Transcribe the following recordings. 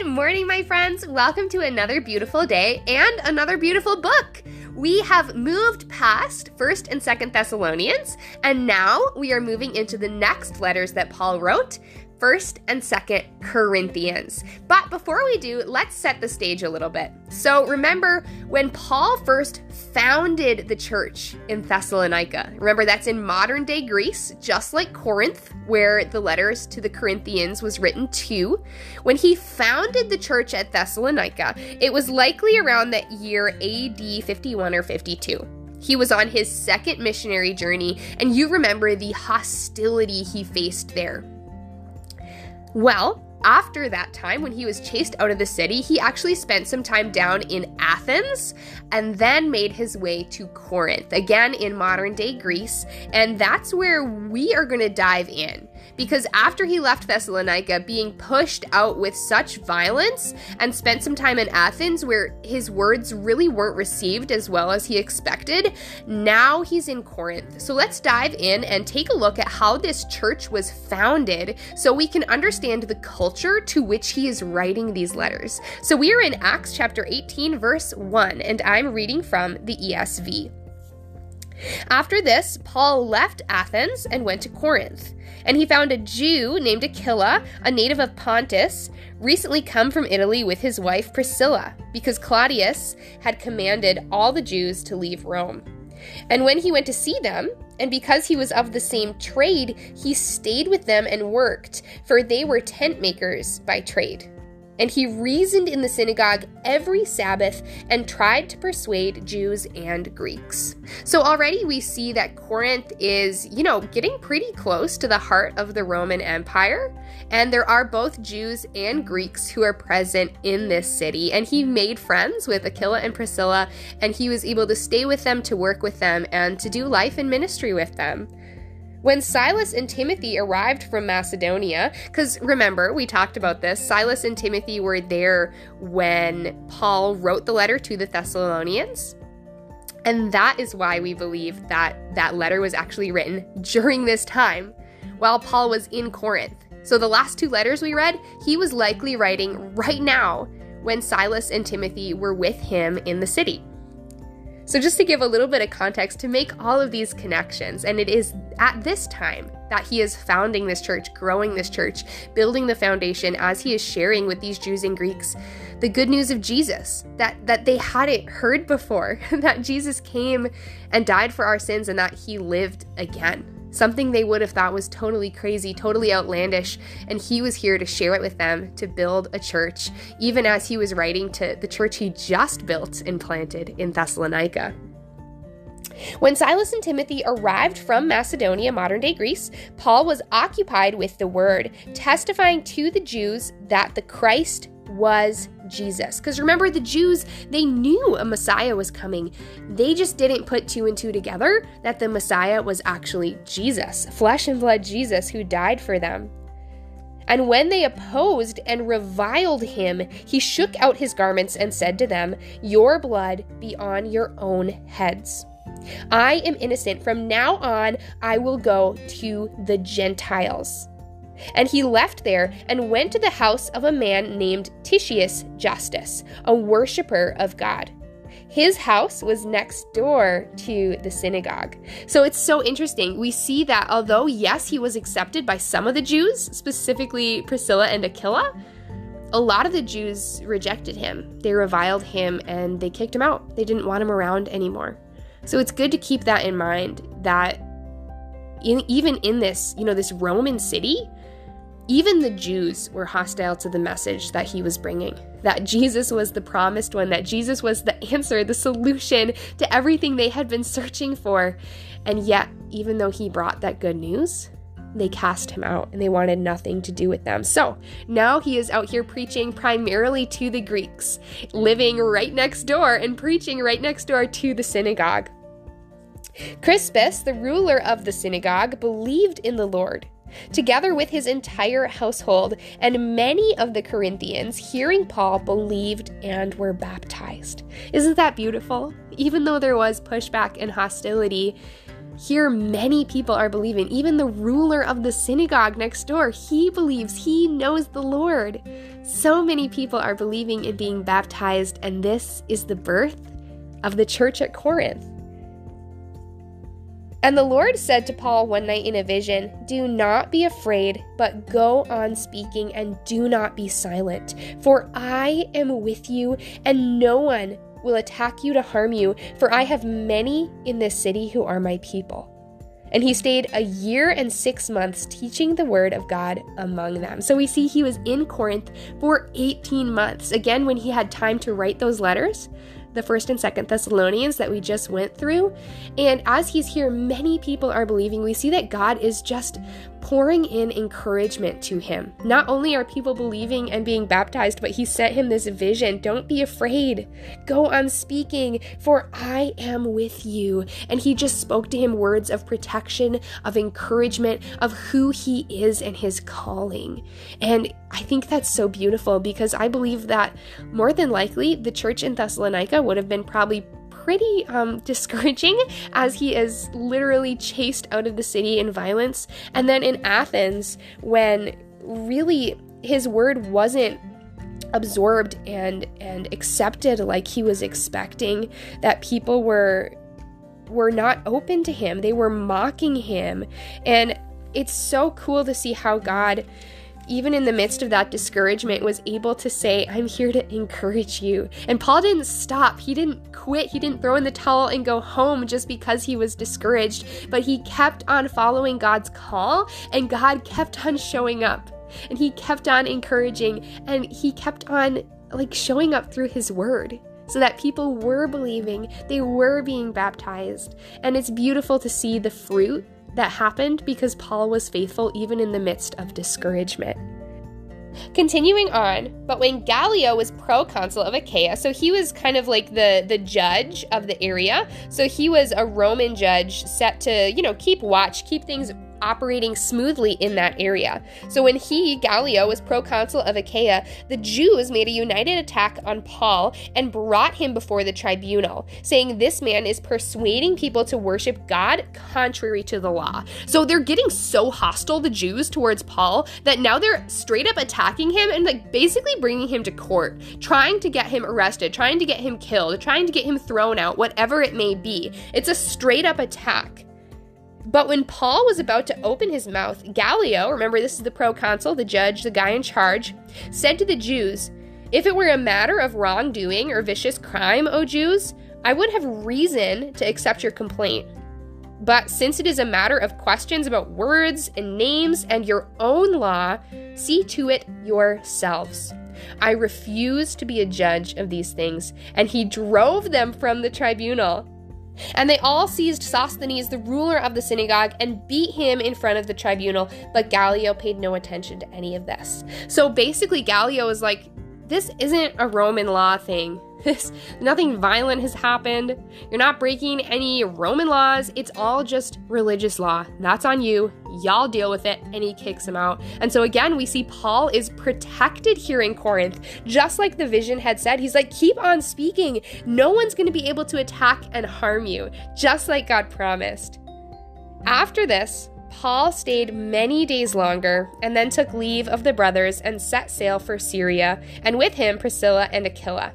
Good morning, my friends. Welcome to another beautiful day and another beautiful book. We have moved past 1st and 2nd Thessalonians, and now we are moving into the next letters that Paul wrote, 1st and 2nd Corinthians. But before we do, let's set the stage a little bit. So remember when Paul first founded the church in Thessalonica. Remember that's in modern day Greece, just like Corinth, where the letters to the Corinthians was written to. When he founded the church at Thessalonica, it was likely around that year AD 51 or 52. He was on his second missionary journey, and you remember the hostility he faced there. Well, after that time, when he was chased out of the city, he actually spent some time down in Athens and then made his way to Corinth, again in modern day Greece. And that's where we are going to dive in. Because after he left Thessalonica, being pushed out with such violence, and spent some time in Athens where his words really weren't received as well as he expected, now he's in Corinth. So let's dive in and take a look at how this church was founded so we can understand the culture to which he is writing these letters. So we are in Acts chapter 18, verse 1, and I'm reading from the ESV. After this, Paul left Athens and went to Corinth. And he found a Jew named Aquila, a native of Pontus, recently come from Italy with his wife Priscilla, because Claudius had commanded all the Jews to leave Rome. And when he went to see them, and because he was of the same trade, he stayed with them and worked, for they were tent makers by trade. And he reasoned in the synagogue every Sabbath and tried to persuade Jews and Greeks. So already we see that Corinth is, you know, getting pretty close to the heart of the Roman Empire. And there are both Jews and Greeks who are present in this city. And he made friends with Aquila and Priscilla, and he was able to stay with them, to work with them, and to do life and ministry with them. When Silas and Timothy arrived from Macedonia, because remember, we talked about this, Silas and Timothy were there when Paul wrote the letter to the Thessalonians. And that is why we believe that that letter was actually written during this time while Paul was in Corinth. So the last two letters we read, he was likely writing right now when Silas and Timothy were with him in the city. So, just to give a little bit of context to make all of these connections, and it is at this time that he is founding this church, growing this church, building the foundation as he is sharing with these Jews and Greeks the good news of Jesus that that they hadn't heard before, that Jesus came and died for our sins and that he lived again something they would have thought was totally crazy, totally outlandish, and he was here to share it with them to build a church, even as he was writing to the church he just built and planted in Thessalonica. When Silas and Timothy arrived from Macedonia, modern day Greece, Paul was occupied with the word, testifying to the Jews that the Christ was Jesus. Because remember, the Jews, they knew a Messiah was coming. They just didn't put two and two together that the Messiah was actually Jesus, flesh and blood Jesus, who died for them. And when they opposed and reviled him, he shook out his garments and said to them, Your blood be on your own heads. I am innocent. From now on, I will go to the Gentiles. And he left there and went to the house of a man named Titius Justus, a worshiper of God. His house was next door to the synagogue. So it's so interesting. We see that although, yes, he was accepted by some of the Jews, specifically Priscilla and Aquila, a lot of the Jews rejected him. They reviled him and they kicked him out. They didn't want him around anymore. So it's good to keep that in mind that in, even in this, you know, this Roman city, even the Jews were hostile to the message that he was bringing that Jesus was the promised one, that Jesus was the answer, the solution to everything they had been searching for. And yet, even though he brought that good news, they cast him out and they wanted nothing to do with them. So now he is out here preaching primarily to the Greeks, living right next door and preaching right next door to the synagogue. Crispus, the ruler of the synagogue, believed in the Lord. Together with his entire household, and many of the Corinthians, hearing Paul, believed and were baptized. Isn't that beautiful? Even though there was pushback and hostility, here, many people are believing. Even the ruler of the synagogue next door, he believes, he knows the Lord. So many people are believing and being baptized, and this is the birth of the church at Corinth. And the Lord said to Paul one night in a vision, Do not be afraid, but go on speaking and do not be silent, for I am with you, and no one will attack you to harm you, for I have many in this city who are my people. And he stayed a year and six months teaching the word of God among them. So we see he was in Corinth for 18 months. Again, when he had time to write those letters, the first and second Thessalonians that we just went through. And as he's here, many people are believing. We see that God is just pouring in encouragement to him. Not only are people believing and being baptized, but he sent him this vision don't be afraid, go on speaking, for I am with you. And he just spoke to him words of protection, of encouragement, of who he is and his calling. And I think that's so beautiful because I believe that more than likely the church in Thessalonica would have been probably pretty um, discouraging as he is literally chased out of the city in violence. And then in Athens, when really his word wasn't absorbed and and accepted like he was expecting that people were were not open to him they were mocking him and it's so cool to see how god even in the midst of that discouragement, was able to say, I'm here to encourage you. And Paul didn't stop. He didn't quit. He didn't throw in the towel and go home just because he was discouraged, but he kept on following God's call, and God kept on showing up. And he kept on encouraging, and he kept on like showing up through his word so that people were believing, they were being baptized. And it's beautiful to see the fruit that happened because Paul was faithful even in the midst of discouragement. Continuing on, but when Gallio was proconsul of Achaia, so he was kind of like the the judge of the area. So he was a Roman judge set to, you know, keep watch, keep things operating smoothly in that area. So when he, Gallio, was proconsul of Achaia, the Jews made a united attack on Paul and brought him before the tribunal, saying this man is persuading people to worship God contrary to the law. So they're getting so hostile, the Jews, towards Paul, that now they're straight up attacking him and like basically bringing him to court, trying to get him arrested, trying to get him killed, trying to get him thrown out, whatever it may be. It's a straight up attack. But when Paul was about to open his mouth, Gallio, remember this is the proconsul, the judge, the guy in charge, said to the Jews, If it were a matter of wrongdoing or vicious crime, O Jews, I would have reason to accept your complaint. But since it is a matter of questions about words and names and your own law, see to it yourselves. I refuse to be a judge of these things. And he drove them from the tribunal. And they all seized Sosthenes, the ruler of the synagogue, and beat him in front of the tribunal, but Gallio paid no attention to any of this. So basically, Gallio is like, this isn't a Roman law thing. This nothing violent has happened. You're not breaking any Roman laws. It's all just religious law. That's on you. Y'all deal with it. And he kicks him out. And so again, we see Paul is protected here in Corinth, just like the vision had said. He's like, keep on speaking. No one's going to be able to attack and harm you, just like God promised. After this, Paul stayed many days longer and then took leave of the brothers and set sail for Syria, and with him Priscilla and Aquila.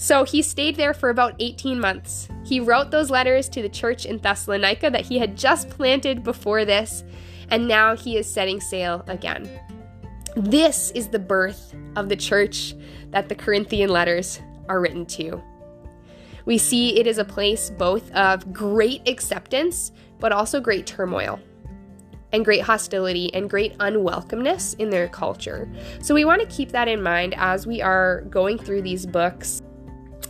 So he stayed there for about 18 months. He wrote those letters to the church in Thessalonica that he had just planted before this, and now he is setting sail again. This is the birth of the church that the Corinthian letters are written to. We see it is a place both of great acceptance, but also great turmoil and great hostility and great unwelcomeness in their culture. So we want to keep that in mind as we are going through these books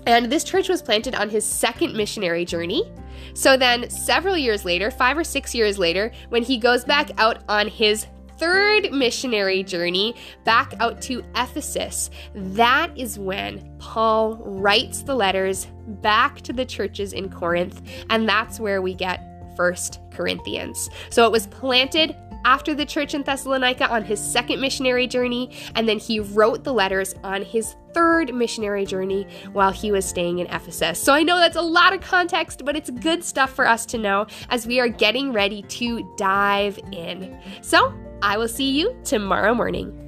and this church was planted on his second missionary journey. So then, several years later, five or six years later, when he goes back out on his third missionary journey back out to Ephesus, that is when Paul writes the letters back to the churches in Corinth, and that's where we get First Corinthians. So it was planted after the church in Thessalonica on his second missionary journey, and then he wrote the letters on his third missionary journey while he was staying in Ephesus. So I know that's a lot of context, but it's good stuff for us to know as we are getting ready to dive in. So I will see you tomorrow morning.